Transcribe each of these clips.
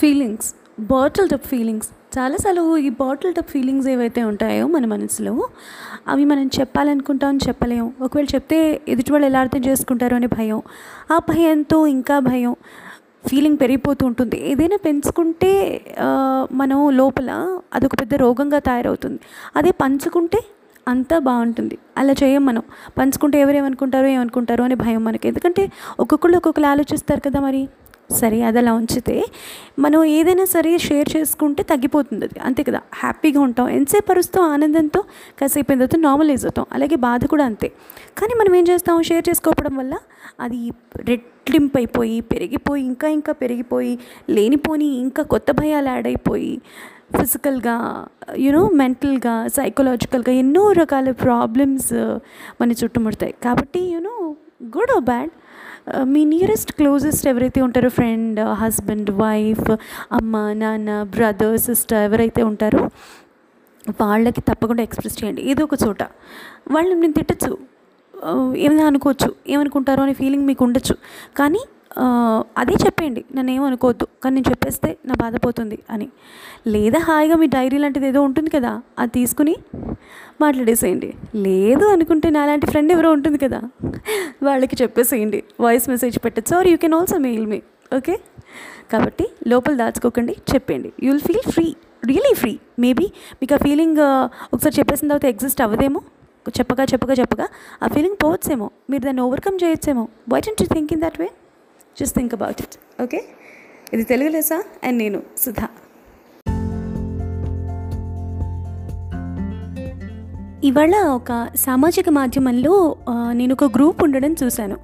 Feelings bottle టప్ feelings చాలాసార్లు ఈ బాటిల్ టప్ ఫీలింగ్స్ ఏవైతే ఉంటాయో మన మనసులో అవి మనం చెప్పాలనుకుంటాం చెప్పలేం. ఒకవేళ చెప్తే ఎదుటి వాళ్ళు ఎలా అర్థం చేసుకుంటారో అనే భయం ఆ భయంతో ఇంకా భయం ఫీలింగ్ పెరిగిపోతూ ఉంటుంది. ఏదైనా పెంచుకుంటే మనం లోపల అదొక పెద్ద రోగంగా తయారవుతుంది. అదే పంచుకుంటే అంతా బాగుంటుంది. అలా చేయం మనం. పంచుకుంటే ఎవరేమనుకుంటారో ఏమనుకుంటారో అనే భయం మనకి. ఎందుకంటే ఒక్కొక్కళ్ళు ఒక్కొక్కరు ఆలోచిస్తారు కదా మరి. సరే అది అలా ఉంచితే మనం ఏదైనా సరే షేర్ చేసుకుంటే తగ్గిపోతుంది అది. అంతే కదా? హ్యాపీగా ఉంటాం ఎంతసేపు పరుస్తాం ఆనందంతో కాసేపు తర్వాత నార్మలైజ్ అవుతాం. అలాగే బాధ కూడా అంతే. కానీ మనం ఏం చేస్తాం? షేర్ చేసుకోవడం వల్ల అది రెట్లింపు అయిపోయి పెరిగిపోయి ఇంకా ఇంకా పెరిగిపోయి లేనిపోని ఇంకా కొత్త భయాలు యాడ్ అయిపోయి ఫిజికల్గా యూనో మెంటల్గా సైకలాజికల్గా ఎన్నో రకాల ప్రాబ్లమ్స్ మన చుట్టుముడతాయి. కాబట్టి you know good or bad me nearest closest ఎవరైతే ఉంటారో ఫ్రెండ్ హస్బెండ్ వైఫ్ అమ్మ నాన్న బ్రదర్ సిస్టర్ ఎవరైతే ఉంటారో వాళ్ళకి తప్పకుండా ఎక్స్ప్రెస్ చేయండి. ఏదో ఒక చోట. వాళ్ళని నేను తిట్టచ్చు. ఏమైనా అనుకోవచ్చు ఏమనుకుంటారో అనే ఫీలింగ్ మీకు ఉండొచ్చు. కానీ అదే చెప్పేయండి నన్ను ఏమనుకోవద్దు కానీ నేను చెప్పేస్తే నా బాధపోతుంది అని. లేదా హాయిగా మీ డైరీ లాంటిది ఏదో ఉంటుంది కదా అది తీసుకుని మాట్లాడేసేయండి. లేదు అనుకుంటే నా లాంటి ఫ్రెండ్ ఎవరో ఉంటుంది కదా వాళ్ళకి చెప్పేసేయండి. వాయిస్ మెసేజ్ పెట్టచ్చు or you can also mail me okay కాబట్టి లోపల దాచుకోకండి చెప్పండి you will feel free really free maybe మీకు ఆ ఫీలింగ్ ఒకసారి చెప్పేసిన తర్వాత ఎగ్జిస్ట్ అవ్వదేమో. చెప్పగా చెప్పగా చెప్పగా ఆ ఫీలింగ్ పోవచ్చేమో. మీరు దాన్ని overcome చేయొచ్చేమో. Why don't you think in that way just think about it okay ఇది తెలుగు లేసా అండ్ నేను సుధా. ఇవాళ ఒక సామాజిక మాధ్యమంలో నేను ఒక గ్రూప్ ఉండడం చూశాను.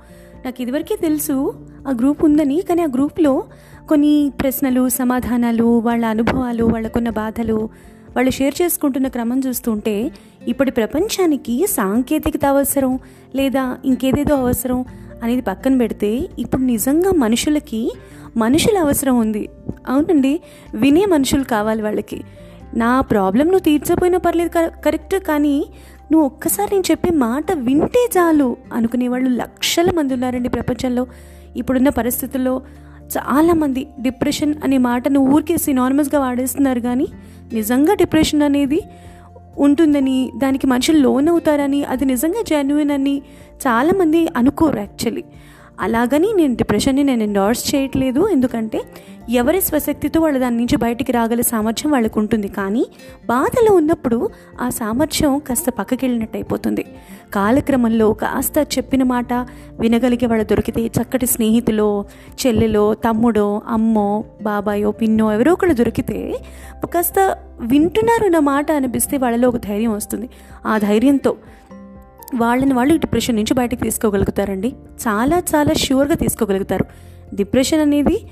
నాకు ఇదివరకే తెలుసు ఆ గ్రూప్ ఉందని కానీ ఆ గ్రూప్లో కొన్ని ప్రశ్నలు సమాధానాలు వాళ్ళ అనుభవాలు వాళ్ళకున్న బాధలు వాళ్ళు షేర్ చేసుకుంటున్న క్రమం చూస్తుంటే ఇప్పటి ప్రపంచానికి సాంకేతికత అవసరం లేదా ఇంకేదేదో అవసరం అనేది పక్కన పెడితే ఇప్పుడు నిజంగా మనుషులకి మనుషుల అవసరం ఉంది. అవునండి వినే మనుషులు కావాలి వాళ్ళకి. నా ప్రాబ్లం నువ్వు తీర్చపోయినా పర్లేదు కరెక్ట్ కానీ నువ్వు ఒక్కసారి నేను చెప్పే మాట వింటే చాలు అనుకునే వాళ్ళు లక్షల మంది ఉన్నారండి ప్రపంచంలో. ఇప్పుడున్న పరిస్థితుల్లో చాలామంది డిప్రెషన్ అనే మాటను ఊరికే సినార్మస్గా వాడేస్తున్నారు కానీ నిజంగా డిప్రెషన్ అనేది ఉంటుందని దానికి మనుషులు లోన్ అవుతారని అది నిజంగా జెన్యున్ అని చాలామంది అనుకోరు యాక్చువల్లీ అలాగని నేను డిప్రెషన్ని నేను ఎండార్స్ చేయట్లేదు. ఎందుకంటే ఎవరి స్వశక్తితో వాళ్ళు దాని నుంచి బయటికి రాగల సామర్థ్యం వాళ్ళకు ఉంటుంది. కానీ బాధలో ఉన్నప్పుడు ఆ సామర్థ్యం కాస్త పక్కకి వెళ్ళినట్టు అయిపోతుంది. కాలక్రమంలో కాస్త చెప్పిన మాట వినగలిగే వాళ్ళు దొరికితే చక్కటి స్నేహితులో చెల్లెలో తమ్ముడో అమ్మో బాబాయో పిన్నో ఎవరో ఒకళ్ళు దొరికితే కాస్త వింటున్నారు నా మాట అనిపిస్తే వాళ్ళలో ఒక ధైర్యం వస్తుంది. ఆ ధైర్యంతో వాళ్ళని వాళ్ళు డిప్రెషన్ నుంచి బయటకు తీసుకోగలుగుతారండి. చాలా చాలా ష్యూర్గా తీసుకోగలుగుతారు. డిప్రెషన్ అనేది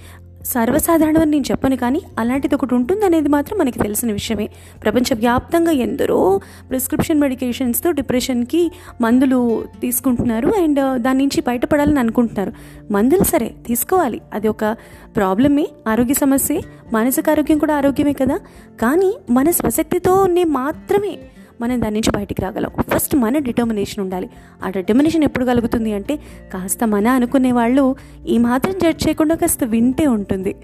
సర్వసాధారణమని నేను చెప్పను కానీ అలాంటిది ఒకటి ఉంటుంది అనేది మాత్రం మనకి తెలిసిన విషయమే. ప్రపంచవ్యాప్తంగా ఎందరో ప్రిస్క్రిప్షన్ మెడికేషన్స్తో డిప్రెషన్కి మందులు తీసుకుంటున్నారు అండ్ uh, దాని నుంచి బయటపడాలని అనుకుంటున్నారు. మందులు సరే తీసుకోవాలి. అది ఒక ప్రాబ్లమే ఆరోగ్య సమస్యే. మానసిక ఆరోగ్యం కూడా ఆరోగ్యమే కదా. కానీ మన స్వశక్తితోనే మాత్రమే మనం దాని నుంచి బయటికి రాగలం. ఫస్ట్ మన డిటర్మినేషన్ ఉండాలి. ఆ డిటర్మినేషన్ ఎప్పుడు కలుగుతుంది అంటే కాస్త మన అనుకునే వాళ్ళు ఈ మాత్రం జడ్జ్ చేయకుండా కాస్త వింటే ఉంటుంది.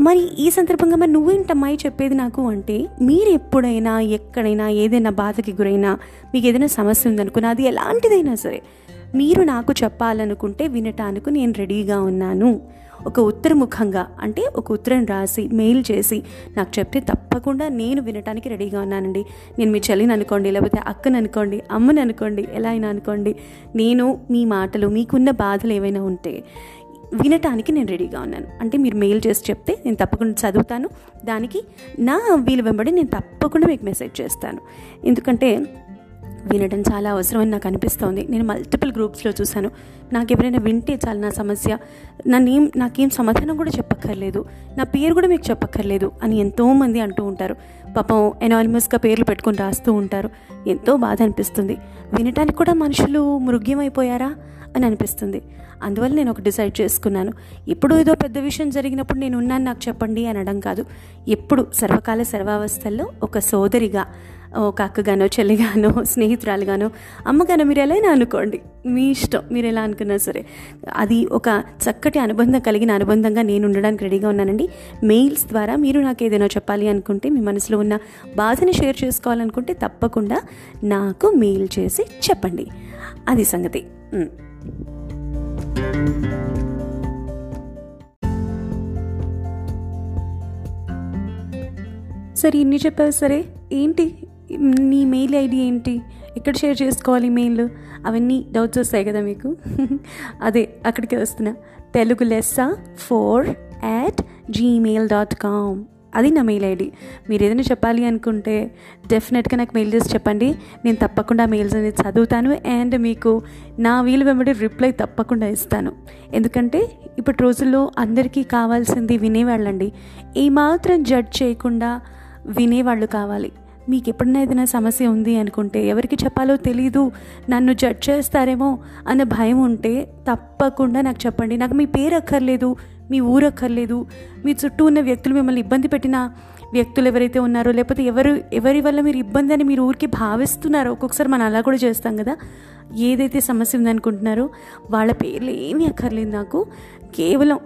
మరి ఈ సందర్భంగా మరి నువ్వేంటమ్మాయి చెప్పేది నాకు అంటే మీరు ఎప్పుడైనా ఎక్కడైనా ఏదైనా బాధకి గురైనా మీకు ఏదైనా సమస్య ఉందనుకున్నా అది ఎలాంటిదైనా సరే మీరు నాకు చెప్పాలనుకుంటే వినటానికి నేను రెడీగా ఉన్నాను. ఒక ఉత్తరముఖంగా అంటే ఒక ఉత్తరం రాసి మెయిల్ చేసి నాకు చెప్తే తప్పకుండా నేను వినటానికి రెడీగా ఉన్నానండి. నేను మీ చెల్లిని అనుకోండి లేకపోతే అక్కను అనుకోండి అమ్మని అనుకోండి ఎలా అయినా అనుకోండి నేను మీ మాటలు మీకున్న బాధలు ఏవైనా ఉంటే వినటానికి నేను రెడీగా ఉన్నాను. అంటే మీరు మెయిల్ చేసి చెప్తే నేను తప్పకుండా చదువుతాను. దానికి నా వీలు వెంబడి నేను తప్పకుండా మీకు మెసేజ్ చేస్తాను. ఎందుకంటే వినడం చాలా అవసరమని నాకు అనిపిస్తోంది. నేను మల్టిపుల్ గ్రూప్స్లో చూశాను. నాకు ఎవరైనా వింటే చాలు నా సమస్య. నన్నేం నాకేం సమాధానం కూడా చెప్పక్కర్లేదు. నా పేరు కూడా మీకు చెప్పక్కర్లేదు అని ఎంతోమంది అంటూ ఉంటారు. పాపం ఎనానిమస్గా పేర్లు పెట్టుకొని రాస్తూ ఉంటారు. ఎంతో బాధ అనిపిస్తుంది. వినటానికి కూడా మనుషులు మృగ్యమైపోయారా అని అనిపిస్తుంది. అందువల్ల నేను ఒక డిసైడ్ చేసుకున్నాను. ఇప్పుడు ఏదో పెద్ద విషయం జరిగినప్పుడు నేను ఉన్నాను నాకు చెప్పండి అనడం కాదు. ఎప్పుడు? సర్వకాల సర్వావస్థల్లో ఒక సోదరిగా. ఒక అక్కగానో చెల్లిగానో స్నేహితురాలుగానో అమ్మగానో మీరు ఎలా అయినా అనుకోండి. మీ ఇష్టం మీరు ఎలా అనుకున్నా సరే. అది ఒక చక్కటి అనుబంధం కలిగిన అనుబంధంగా నేను ఉండడానికి రెడీగా ఉన్నానండి. మెయిల్స్ ద్వారా మీరు నాకు ఏదైనా చెప్పాలి అనుకుంటే మీ మనసులో ఉన్న బాధని షేర్ చేసుకోవాలనుకుంటే తప్పకుండా నాకు మెయిల్ చేసి చెప్పండి. అది సంగతి. సరే ఇన్ని చెప్పావు సరే. ఏంటి? నీ మెయిల్ ఐడి ఏంటి? ఎక్కడ షేర్ చేసుకోవాలి మెయిల్? అవన్నీ డౌట్స్ వస్తాయి కదా మీకు? అదే అక్కడికి వస్తున్నా. తెలుగు లెస్సా? Four at Gmail dot com. అది నా మెయిల్ ఐడి. మీరు ఏదైనా చెప్పాలి అనుకుంటే డెఫినెట్గా నాకు మెయిల్ చేసి చెప్పండి. నేను తప్పకుండా మెయిల్స్ అనేది చదువుతాను అండ్ మీకు నా వీలు వెంబడి రిప్లై తప్పకుండా ఇస్తాను. ఎందుకంటే ఇప్పటి రోజుల్లో అందరికీ కావాల్సింది వినేవాళ్ళండి. ఏమాత్రం జడ్జ్ చేయకుండా వినేవాళ్ళు కావాలి. మీకు ఎప్పుడైనా ఏదైనా సమస్య ఉంది అనుకుంటే ఎవరికి చెప్పాలో తెలీదు నన్ను జడ్జ్ చేస్తారేమో అన్న భయం ఉంటే తప్పకుండా నాకు చెప్పండి. నాకు మీ పేరు అక్కర్లేదు మీ ఊరు అక్కర్లేదు మీ చుట్టూ ఉన్న వ్యక్తులు మిమ్మల్ని ఇబ్బంది పెట్టిన వ్యక్తులు ఎవరైతే ఉన్నారో లేకపోతే ఎవరు ఎవరి వల్ల మీరు ఇబ్బంది అని మీరు ఊరికి భావిస్తున్నారో ఒక్కొక్కసారి మనం అలా కూడా చేస్తాం కదా. ఏదైతే సమస్య ఉందనుకుంటున్నారో వాళ్ళ పేర్లు ఏమీ అక్కర్లేదు నాకు. కేవలం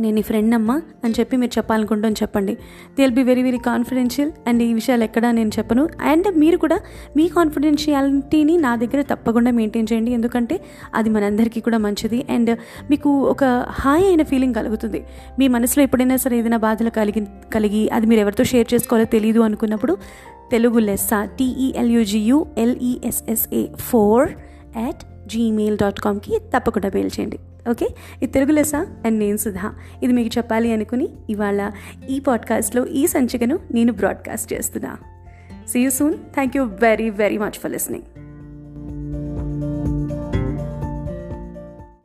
నేను నీ ఫ్రెండ్ అమ్మా అని చెప్పి మీరు చెప్పాలనుకుంటాను చెప్పండి. They will be very very confidential and ఈ విషయాలు ఎక్కడ నేను చెప్పను. అండ్ మీరు కూడా మీ కాన్ఫిడెన్షియాలిటీని నా దగ్గర తప్పకుండా మెయింటైన్ చేయండి. ఎందుకంటే అది మనందరికీ కూడా మంచిది. అండ్ మీకు ఒక హాయ్ అయిన ఫీలింగ్ కలుగుతుంది. మీ మనసులో ఎప్పుడైనా సరే ఏదైనా బాధలు కలిగి కలిగి అది మీరు ఎవరితో షేర్ చేసుకోవాలో తెలియదు అనుకున్నప్పుడు తెలుగు లెస్స T E L U G U L E S S A four at Gmail dot కామ్కి తప్పకుండా మెయిల్ చేయండి. ఓకే? ఇది తెలుగు లెస అండ్ నేను సుధా. ఇది మీకు చెప్పాలి అనుకుని ఇవాళ ఈ పాడ్కాస్ట్లో ఈ సంచికను నేను బ్రాడ్కాస్ట్ చేస్తున్నా. See you soon thank you very very much for listening